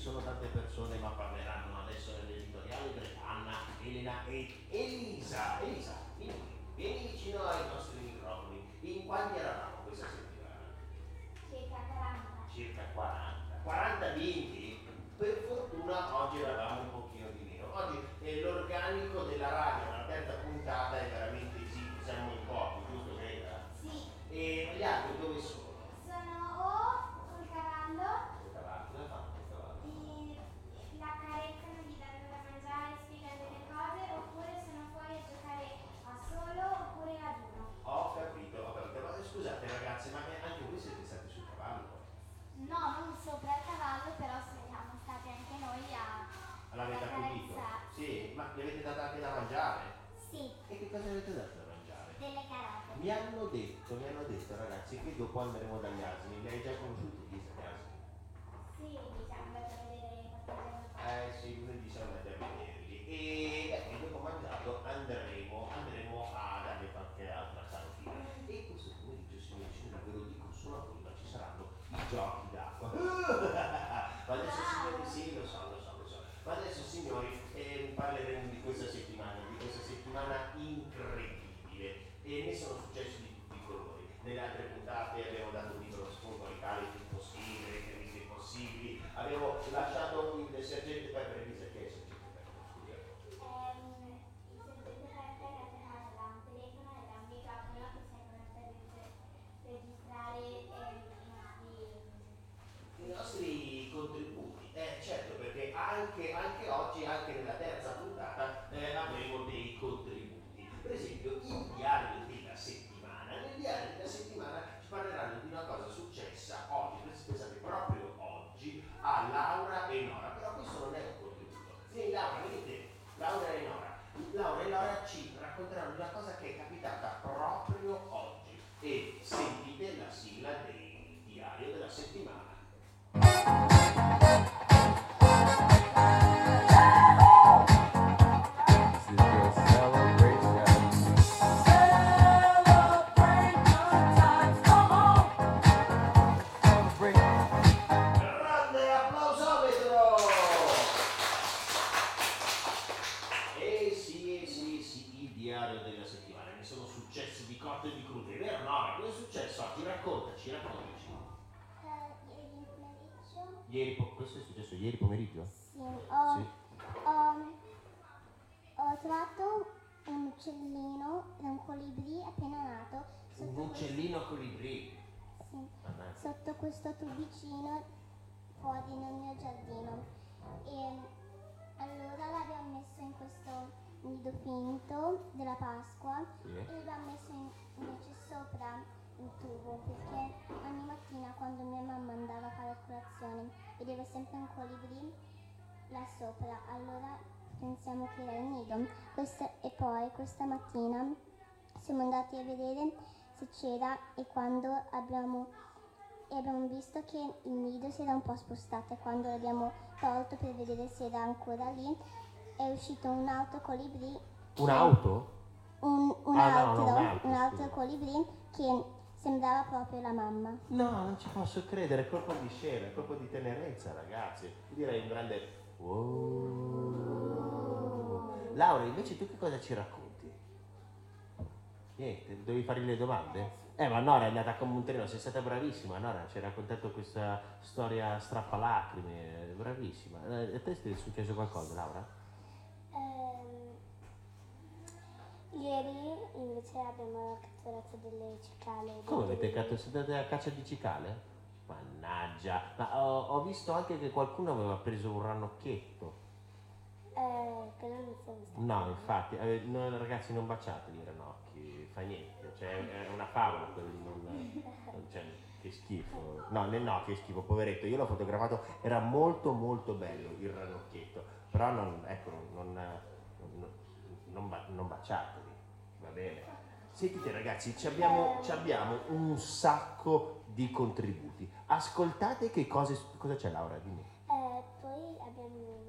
sono tante persone, ma parleranno adesso nell'editoriale per Anna, Elena e Elisa. Elisa, vieni, vieni vicino ai nostri microfoni. In quanti eravamo questa settimana? Circa 40. Circa 40. 40 vinti? Per fortuna oggi eravamo un pochino di meno. Oggi eh, l'organico della radio, la terza puntata è veramente sì, siamo in pochi, giusto Greta? Sì, E gli altri dove sono? sono o sul cavallo Il cavallo, cosa fa il cavallo? e la carezzano, gli danno da mangiare, spiegano delle cose, oppure sono fuori a giocare a solo oppure ad uno. Ho capito, ho capito. Ma scusate ragazzi, ma che anche voi siete stati sul cavallo? No, non sopra il cavallo, però siamo stati anche noi a L'avete accudito? accarezzare. Sì, ma gli avete dato anche da mangiare? Sì, E che cosa avete dato da mangiare? delle carote. Mi hanno detto, mi hanno detto ragazzi che dopo andremo dagli asini. Li hai già conosciuti gli asini? Sì, diciamo da vedere qualche giorno fa. Eh sì, lunedì siamo andati a vederli. E questo tubicino fuori nel mio giardino. E allora l'abbiamo messo in questo nido finto della Pasqua Sì. e l'abbiamo messo in- invece sopra il tubo perché ogni mattina quando mia mamma andava a fare colazione vedeva sempre un colibrì là sopra, allora pensiamo che era il nido. Questa- e poi questa mattina siamo andati a vedere se c'era e quando abbiamo, abbiamo visto che il nido si era un po' spostato e quando l'abbiamo tolto per vedere se era ancora lì è uscito un altro colibrì Un'auto? un, un Ah, no, no, altro, un altro, un altro colibrì che sembrava proprio la mamma. No, non ci posso credere, è colpo di scena, è colpo di tenerezza, ragazzi. Direi un grande wow. Laura, invece tu che cosa ci racconti? Niente, dovevi fargli le domande? Eh, ma Nora è andata come un treno, sei stata bravissima, Nora, ci hai raccontato questa storia strappalacrime, bravissima. Eh, A te è successo qualcosa, Laura? Ehm, ieri invece abbiamo catturato delle cicale. Come avete catto? Siete andati a caccia di cicale? Mannaggia, ma ho, ho visto anche che qualcuno aveva preso un ranocchietto. Eh, quello non è visto. No, infatti, eh, no, ragazzi non baciate i ranocchi, fa niente, cioè è una favola quello lì, non, cioè, che schifo. No, no, che schifo, poveretto, io l'ho fotografato, era molto molto bello il ranocchietto, però non, ecco, non, non, non, non baciateli, va bene. Sentite ragazzi, ci abbiamo, ci abbiamo un sacco di contributi. Ascoltate che cose, cosa c'è Laura, dimmi. Eh, poi abbiamo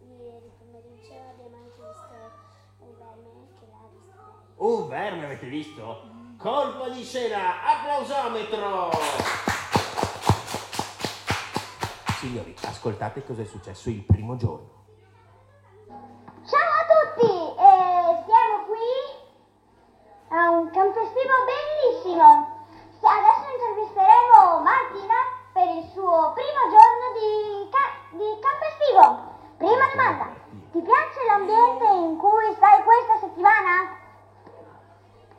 ieri pomeriggio abbiamo anche visto un verme che l'ha visto lei. Un verme avete visto? Colpo di scena, applausometro! Signori, ascoltate cosa è successo il primo giorno. Ciao a tutti! Eh, siamo qui a un campo estivo bellissimo. Sì, Adesso intervisteremo Martina per il suo primo giorno di, ca- di campo estivo. Prima domanda, ti piace l'ambiente in cui stai questa settimana?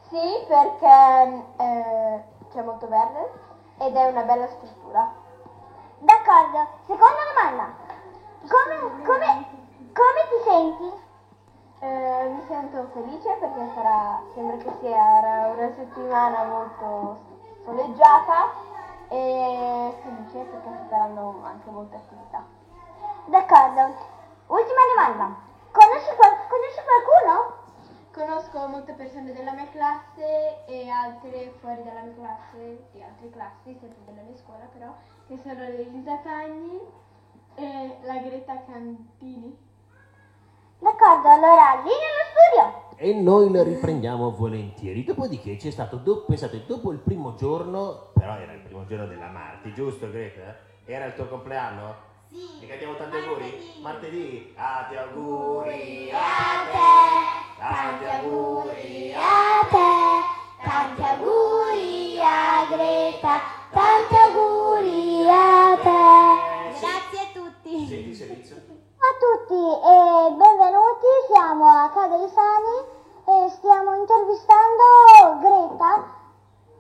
Sì, perché eh, c'è molto verde ed è una bella struttura. D'accordo, seconda domanda, come, come, come ti senti? Eh, mi sento felice perché sarà, sembra che sia una settimana molto soleggiata e felice perché ci saranno anche molte attività. D'accordo, ultima domanda, conosci, qual- conosci qualcuno? Conosco molte persone della mia classe e altre fuori dalla mia classe, di altre classi, sempre della mia scuola però, che sono Elisa Cagni e la Greta Cantini. D'accordo, allora linea allo studio. E noi le riprendiamo volentieri. Dopodiché c'è stato, do- pensate, dopo il primo giorno, però era il primo giorno della Marti, giusto Greta? Era il tuo compleanno? Sì. Ti cantiamo tanti auguri? Martedì. Tanti auguri a te. Tanti auguri a te, tanti auguri a Greta, tanti auguri a te. Grazie a tutti! Senti il servizio? Ciao a tutti e benvenuti, siamo a Caderi Sani e stiamo intervistando Greta.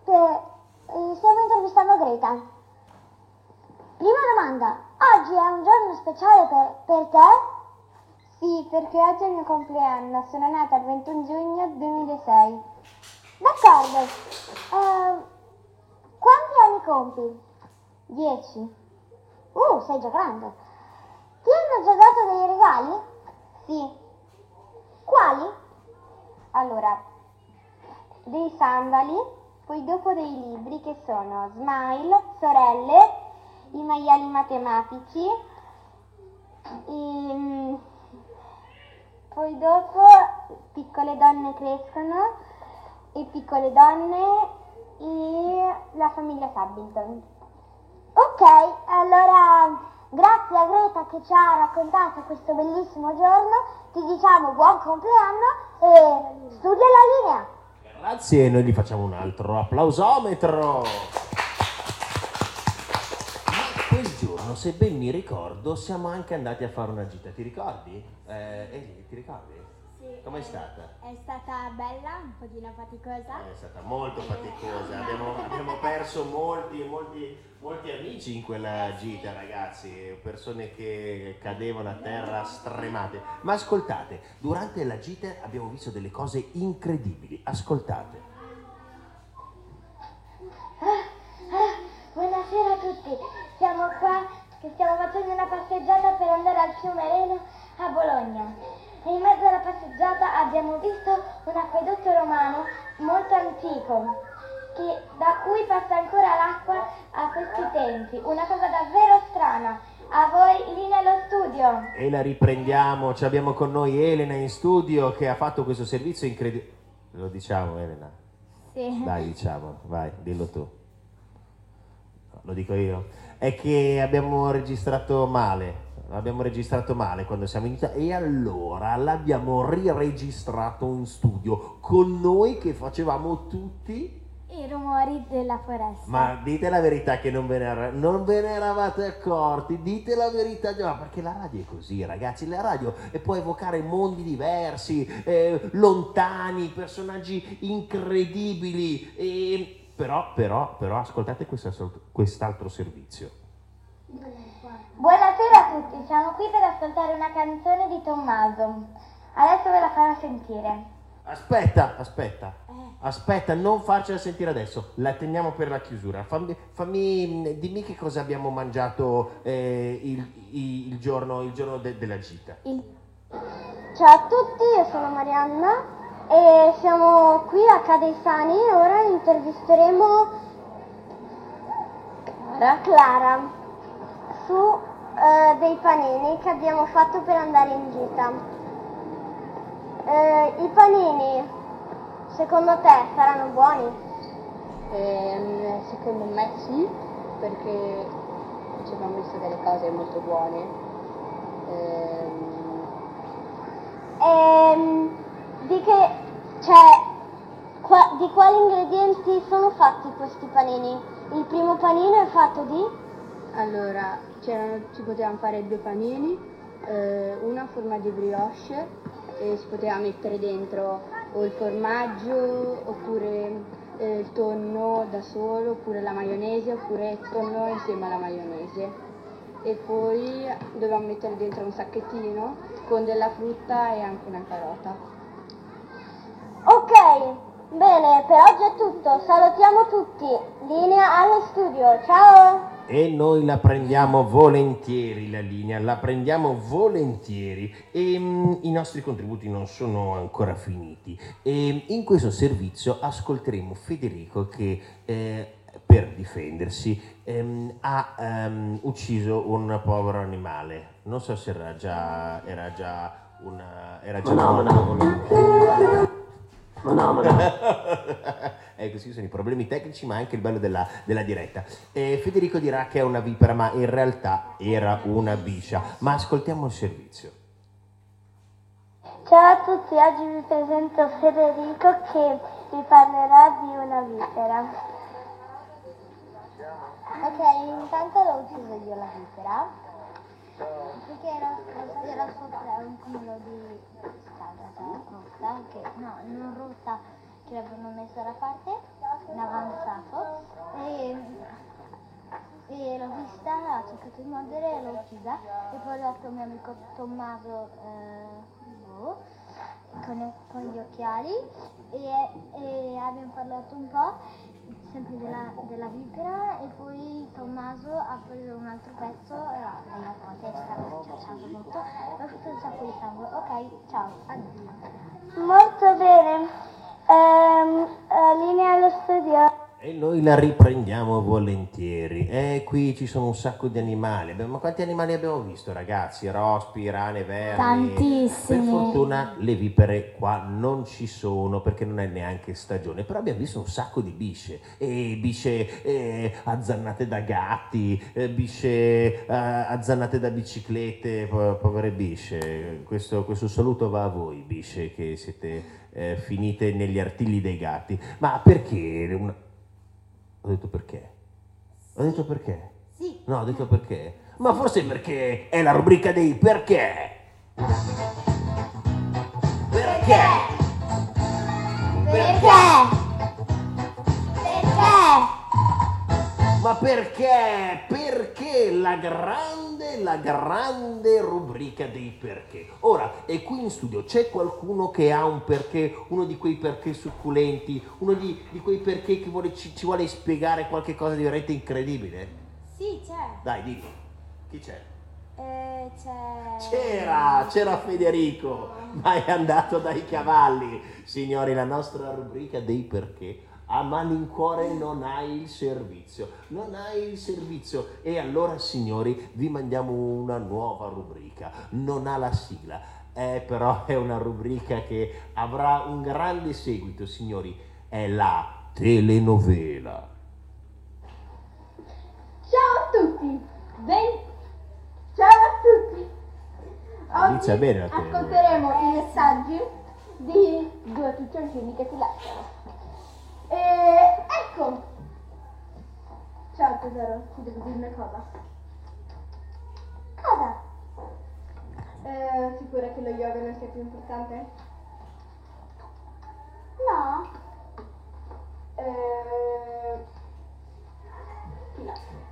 eh, stiamo intervistando Greta. Prima domanda, oggi è un giorno speciale per, per te? Sì, perché oggi è il mio compleanno, sono nata il 21 giugno 2006. D'accordo. Ehm, quanti anni compi? 10. Uh, sei già grande. Ti hanno già dato dei regali? Sì, Quali? allora, dei sandali, poi dopo dei libri che sono Smile, Sorelle, i maiali matematici, ehm, poi dopo Piccole donne crescono e Piccole donne e la famiglia Sabbington. Ok, allora grazie a Greta che ci ha raccontato questo bellissimo giorno. Ti diciamo buon compleanno e studia la linea. Grazie, noi gli facciamo un altro applausometro. Ma se ben mi ricordo, siamo anche andati a fare una gita, ti ricordi? Eh, Eli, ti ricordi? Sì. Com'è stata? È stata bella, un pochino faticosa. È stata molto faticosa, abbiamo, abbiamo perso molti, molti, molti amici in quella gita ragazzi, persone che cadevano a terra stremate. Ma ascoltate, durante la gita abbiamo visto delle cose incredibili, ascoltate. Buonasera a tutti, siamo qua che stiamo facendo una passeggiata per andare al fiume Reno a Bologna. E in mezzo alla passeggiata abbiamo visto un acquedotto romano molto antico, che- da cui passa ancora l'acqua a questi tempi. Una cosa davvero strana. A voi lì nello studio. E la riprendiamo, ci abbiamo con noi Elena in studio che ha fatto questo servizio incredibile. Lo diciamo Elena? Sì. Dai diciamo, vai, dillo tu. Lo dico io. È che abbiamo registrato male. Abbiamo registrato male quando siamo iniziati e allora l'abbiamo riregistrato in studio con noi che facevamo tutti I rumori della foresta. ma dite la verità che non ve ne, era- non ve ne eravate accorti, dite la verità, no, perché la radio è così ragazzi, la radio eh, può evocare mondi diversi, eh, lontani, personaggi incredibili, e- però, però, però ascoltate quest'altro servizio. Buonasera a tutti, siamo qui per ascoltare una canzone di Tommaso. Adesso ve la farò sentire. Aspetta, aspetta, aspetta, non farcela sentire adesso, la teniamo per la chiusura. Fammi, fammi- dimmi che cosa abbiamo mangiato eh, il, il- il giorno, il giorno de- della gita. Ciao a tutti, io sono Marianna e siamo qui a Cadesani e ora intervisteremo Clara, Clara su eh, dei panini che abbiamo fatto per andare in gita. Eh, I panini, secondo te, saranno buoni? Ehm, secondo me sì, perché ci abbiamo visto delle cose molto buone. Ehm, Ehm, di che, cioè, qua- di quali ingredienti sono fatti questi panini? Il primo panino è fatto di? allora, ci potevamo fare due panini, eh, una a forma di brioche e si poteva mettere dentro o il formaggio oppure eh, il tonno da solo oppure la maionese oppure il tonno insieme alla maionese. E poi dovevamo mettere dentro un sacchettino con della frutta e anche una carota. Ok, bene, per oggi è tutto. Salutiamo tutti. Linea allo studio. Ciao! E noi la prendiamo volentieri la linea, la prendiamo volentieri e mm, i nostri contributi non sono ancora finiti. E in questo servizio ascolteremo Federico che eh, per difendersi ehm, ha ehm, ucciso un povero animale. Non so se era già, era già una... Era già ecco, questi sono i problemi tecnici, ma anche il bello della, della diretta. Eh, Federico dirà che è una vipera, ma in realtà era una biscia. Ma ascoltiamo il servizio. Ciao a tutti, oggi vi presento Federico che vi parlerà di una vipera. Ok, intanto l'ho ucciso io la vipera perché era, era sopra un cumulo di strada rotta, che, no, non rotta, che l'avevano messa da parte, in avanzato e, e l'ho vista, ha cercato di mordere e l'ho uccisa e poi ho dato mio amico Tommaso eh, con, con gli occhiali e, e abbiamo parlato un po' sempre della, della vipera e poi Tommaso ha preso un altro pezzo e l'ha tagliato la testa, l'ha schiacciato tutto e ha fatto un sacco di sangue. Ok, ciao, addio. Molto bene. linea allo studio. E noi la riprendiamo volentieri. E qui ci sono un sacco di animali. Ma quanti animali abbiamo visto, ragazzi? Rospi, rane, vermi. Tantissimi. Per fortuna le vipere qua non ci sono perché non è neanche stagione. Però abbiamo visto un sacco di bisce. E bisce eh, azzannate da gatti, eh, bisce eh, azzannate da biciclette, po- povere bisce. Questo, questo saluto va a voi, bisce, che siete eh, finite negli artigli dei gatti. Ma perché? una- ho detto perché? Ho detto perché? Sì. No, ho detto perché? Ma forse perché è la rubrica dei perché. Perché? Perché? Perché? Ma perché? Perché la grande, la grande rubrica dei perché. Ora, e qui in studio c'è qualcuno che ha un perché, uno di quei perché succulenti, uno di, di quei perché che vuole- ci, ci vuole spiegare qualche cosa di veramente incredibile? Sì, c'è. Dai, dimmi. Chi c'è? Eh, c'è. C'era, c'era Federico, ma è andato dai cavalli. Signori, la nostra rubrica dei perché a malincuore non hai il servizio, non hai il servizio e allora signori vi mandiamo una nuova rubrica, non ha la sigla, eh, però è una rubrica che avrà un grande seguito signori, è la telenovela. Ciao a tutti! Ben... Ciao a tutti! Inizia bene la telenovela. ascolteremo i messaggi di due piccioncini che si lasciano. E ecco! Ciao tesoro, ti devo dire una cosa. Cosa? Eh, sicura che lo yoga non sia più importante? No. Eh... Lascio.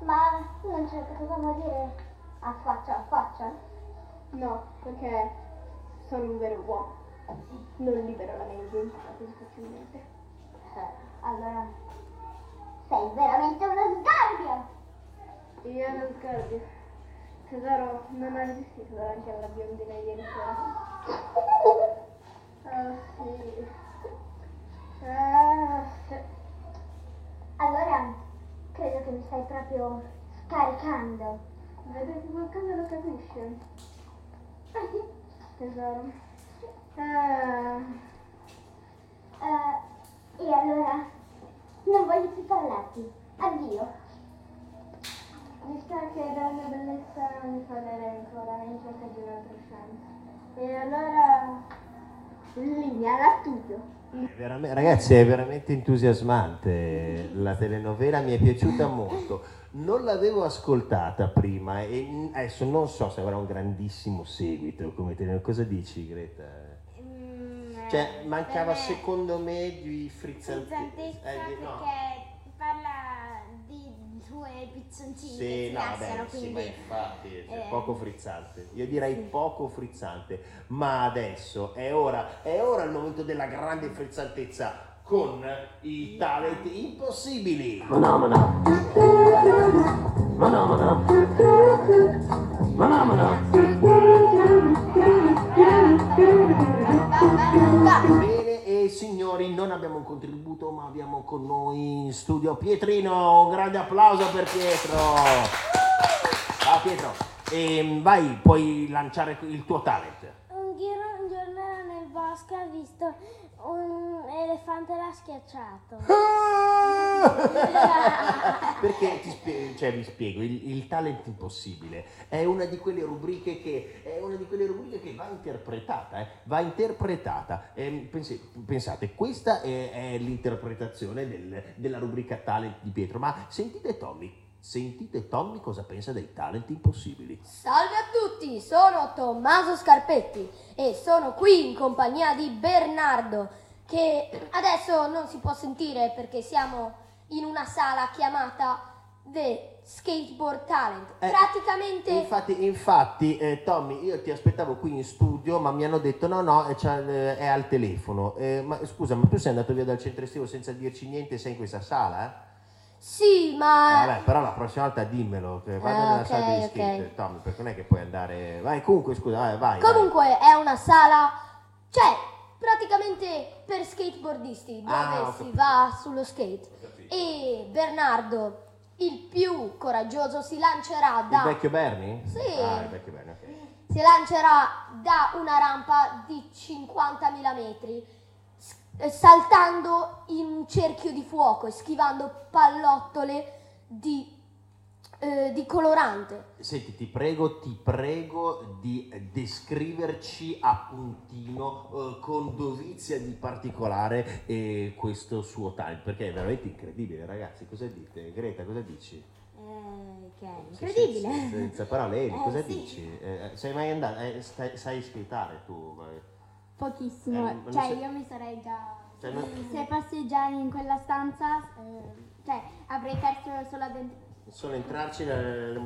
Ma non c'è cosa vuol dire a faccia a faccia? No, perché sono un vero uomo. Non libero la mia identità così facilmente. Eh, allora. Sei veramente uno sgarbio! Io non scordi. Tesoro, non ho resistito davanti alla biondina ieri sera. Oh sì. Ah, sì. Allora, credo che mi stai proprio scaricando. Vedo che qualcosa lo capisce. Tesoro. Ah, Eh, e allora? Non voglio più parlarti. Addio. Mi sa che della mia bellezza ne parlerei ancora in cerca di un'altra chance. E allora, linea alla studio. Veramente- ragazzi, è veramente entusiasmante. La telenovela mi è piaciuta molto. Non l'avevo ascoltata prima e mm, adesso non so se avrà un grandissimo seguito come telenovela. Cosa dici, Greta? Cioè, eh, mancava secondo me di frizzante- frizzantezza eh, di- no. perché parla di due pizzoncini che Sì, si no, vabbè, sì, quindi... ma infatti cioè, eh, poco frizzante. Io direi poco frizzante, ma adesso è ora, è ora il momento della grande frizzantezza con i talent impossibili. Bene, e signori, non abbiamo un contributo, ma abbiamo con noi in studio Pietrino. Un grande applauso per Pietro. Ciao Pietro. E vai, puoi lanciare il tuo talent. Un ghiro un giorno nel bosco ha visto un elefante l'ha schiacciato. Perché ti spie- cioè, vi spiego, il, il talent impossibile è una di quelle rubriche che, è una di quelle rubriche che va interpretata, eh, va interpretata. Ehm, pensi- pensate, questa è, è l'interpretazione del- della rubrica talent di Pietro, ma sentite Tommy, sentite Tommy cosa pensa dei talent impossibili. Salve a tutti, sono Tommaso Scarpetti e sono qui in compagnia di Bernardo che adesso non si può sentire perché siamo in una sala chiamata The Skateboard Talent. Eh, Praticamente Infatti, infatti eh, Tommy, io ti aspettavo qui in studio, ma mi hanno detto no, no, è, eh, è al telefono. Eh, ma scusa, ma tu sei andato via dal centro estivo senza dirci niente, sei in questa sala, eh? sì, ma Vabbè, però la prossima volta dimmelo, che vado nella ok, sala di ok. skate, Tommy, perché non è che puoi andare... Vai, comunque, scusa, vai, vai. comunque è una sala, cioè praticamente per skateboardisti dove Ah, si va sullo skate. E Bernardo, il più coraggioso, si lancerà da Il vecchio Bernie? Sì. Ah, il vecchio Bernie, ok. si lancerà da una rampa di 50.000 metri, saltando in un cerchio di fuoco e schivando pallottole di, eh, di colorante. Senti, ti prego, ti prego di descriverci a puntino, eh, con dovizia di particolare, eh, questo suo talent, perché è veramente incredibile, ragazzi. Cosa dite? Greta, cosa dici? Eh, che è incredibile. senza parole, Eli, Eh, cosa sì. dici? Eh, sei mai andato? eh, stai- sai skateare tu? vai? Pochissimo, Eh, cioè sei- io mi sarei già... Cioè, non- Se fossi già in quella stanza, eh, cioè avrei perso solo dentro... Solo entrarci da-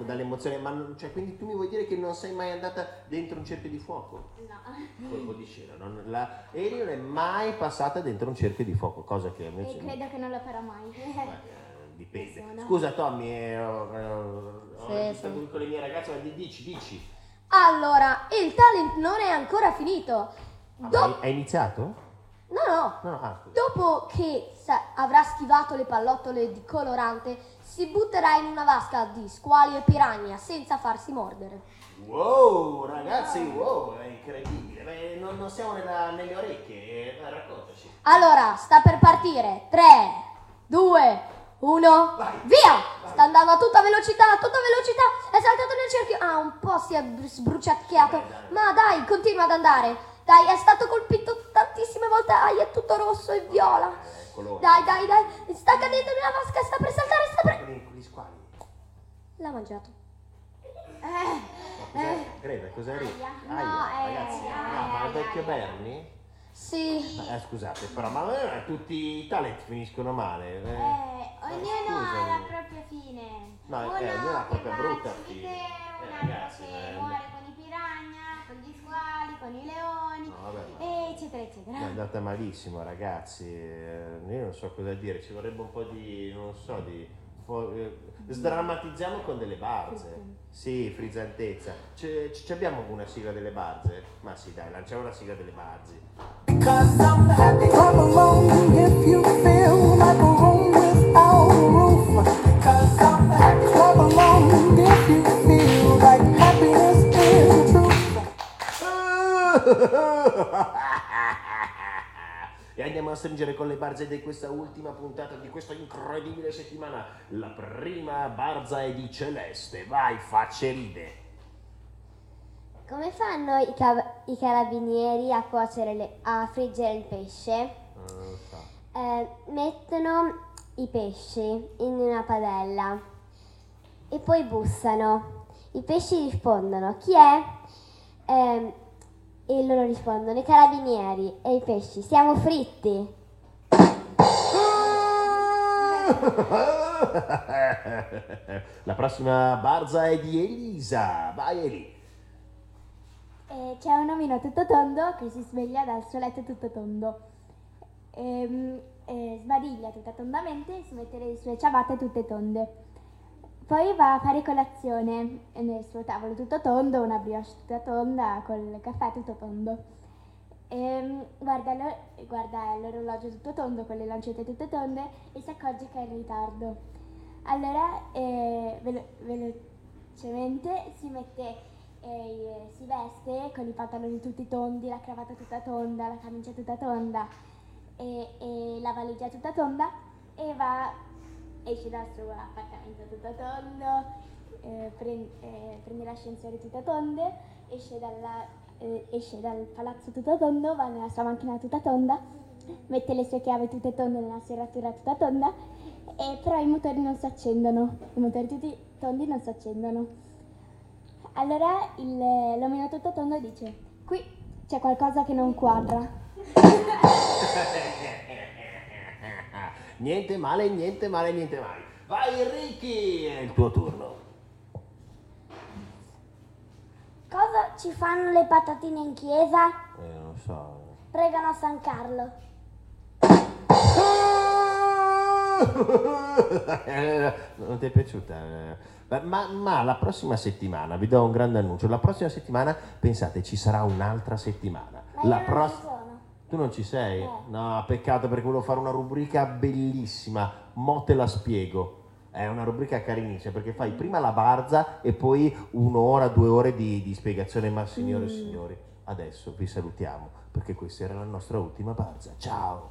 dall'emozione, ma non- cioè, quindi tu mi vuoi dire che non sei mai andata dentro un cerchio di fuoco? No. Colpo di scena, non, la, Eli non è mai passata dentro un cerchio di fuoco, cosa che invece... E credo che non lo farò mai. Eh, dipende. Scusa Tommy, eh, ho, ho, ho Sì, sì. con le mie ragazze, ma di- dici, dici. Allora, il talent non è ancora finito. Ah, Do- hai iniziato? No, no, No, no, ah. Dopo che sa- avrà schivato le pallottole di colorante, si butterà in una vasca di squali e piranha senza farsi mordere. Wow, ragazzi, wow, è incredibile. Beh, non, non siamo nella- nelle orecchie, eh, raccontaci. Allora, sta per partire. 3, 2, 1, Vai. via! Sta andando a tutta velocità, a tutta velocità. È saltato nel cerchio. Ah, un po' si è br- sbruciacchiato. Dai, dai. Ma dai, continua ad andare. Dai, è stato colpito tantissime volte. Dai, è tutto rosso e viola. Eh, colore. Dai, dai, dai. Sta cadendo nella vasca, sta per saltare, sta per... Con gli squali. L'ha mangiato. Cos'è? Greta, cos'è? Aia. Aia, No, eh, ragazzi, no, ma il vecchio. Bernie? Sì. Eh, scusate, però, ma eh, tutti i talent finiscono male. eh. Eh, ognuno ha la propria fine. No, eh, uno ognuno ha la propria brutta fine. Eh, un altro ragazzi, che eh, muore con i piranha, con gli squali, con i leoni, No, vabbè, ma- e eccetera, eccetera. È andata malissimo, ragazzi. eh, Io non so cosa dire, ci vorrebbe un po' di. non so, di. eh, sdrammatizziamo con delle barze. Sì, frizzantezza. C- c- abbiamo una sigla delle barze? Ma sì, dai, lanciamo la sigla delle barze. Cause I'm happy. Clap along if you feel like a room without a roof. Cause I'm happy. Clap along if you feel like happiness is the truth. E andiamo a stringere con le barze di questa ultima puntata di questa incredibile settimana. La prima barza è di Celeste. Vai, facce ride. Come fanno i, ca- i carabinieri a cuocere, le- a friggere il pesce? Eh, mettono i pesci in una padella e poi bussano. I pesci rispondono chi è? Ehm, e loro rispondono i carabinieri e i pesci siamo fritti. La prossima barza è di Elisa. Vai Eli. Eh, c'è un omino tutto tondo che si sveglia dal suo letto tutto tondo. Ehm, eh, sbadiglia tutta tondamente, si mette le sue ciabatte tutte tonde. Poi va a fare colazione e nel suo tavolo tutto tondo, una brioche tutta tonda col caffè tutto tondo. Ehm, guarda, l'or- guarda l'orologio tutto tondo con le lancette tutte tonde e si accorge che è in ritardo. Allora eh, velo- velocemente si mette, eh, si veste con i pantaloni tutti tondi, la cravatta tutta tonda, la camicia tutta tonda e, e la valigia tutta tonda e va, esce dal suo appartamento tutto tondo, eh, pren- eh, prende l'ascensore tutta tonde, esce, dalla- eh, esce dal palazzo tutto tondo, va nella sua macchina tutta tonda, mette le sue chiavi tutte tonde nella serratura tutta tonda, e però i motori non si accendono, i motori tutti tondi non si accendono. Allora il- l'omino tutto tondo dice, qui c'è qualcosa che non quadra. Niente male, niente male, niente male. Vai Ricky, è il tuo turno. Cosa ci fanno le patatine in chiesa? Eh, non so. Pregano a San Carlo. non ti è piaciuta? Ma, ma la prossima settimana, vi do un grande annuncio, la prossima settimana pensate ci sarà un'altra settimana. Ma La non pross- ci sono. Tu non ci sei? No. no, peccato perché volevo fare una rubrica bellissima, mo te la spiego. È una rubrica carinissima perché fai prima la barza e poi un'ora, due ore di, di spiegazione. Ma signore e mm. signori, adesso vi salutiamo perché questa era la nostra ultima barza. Ciao!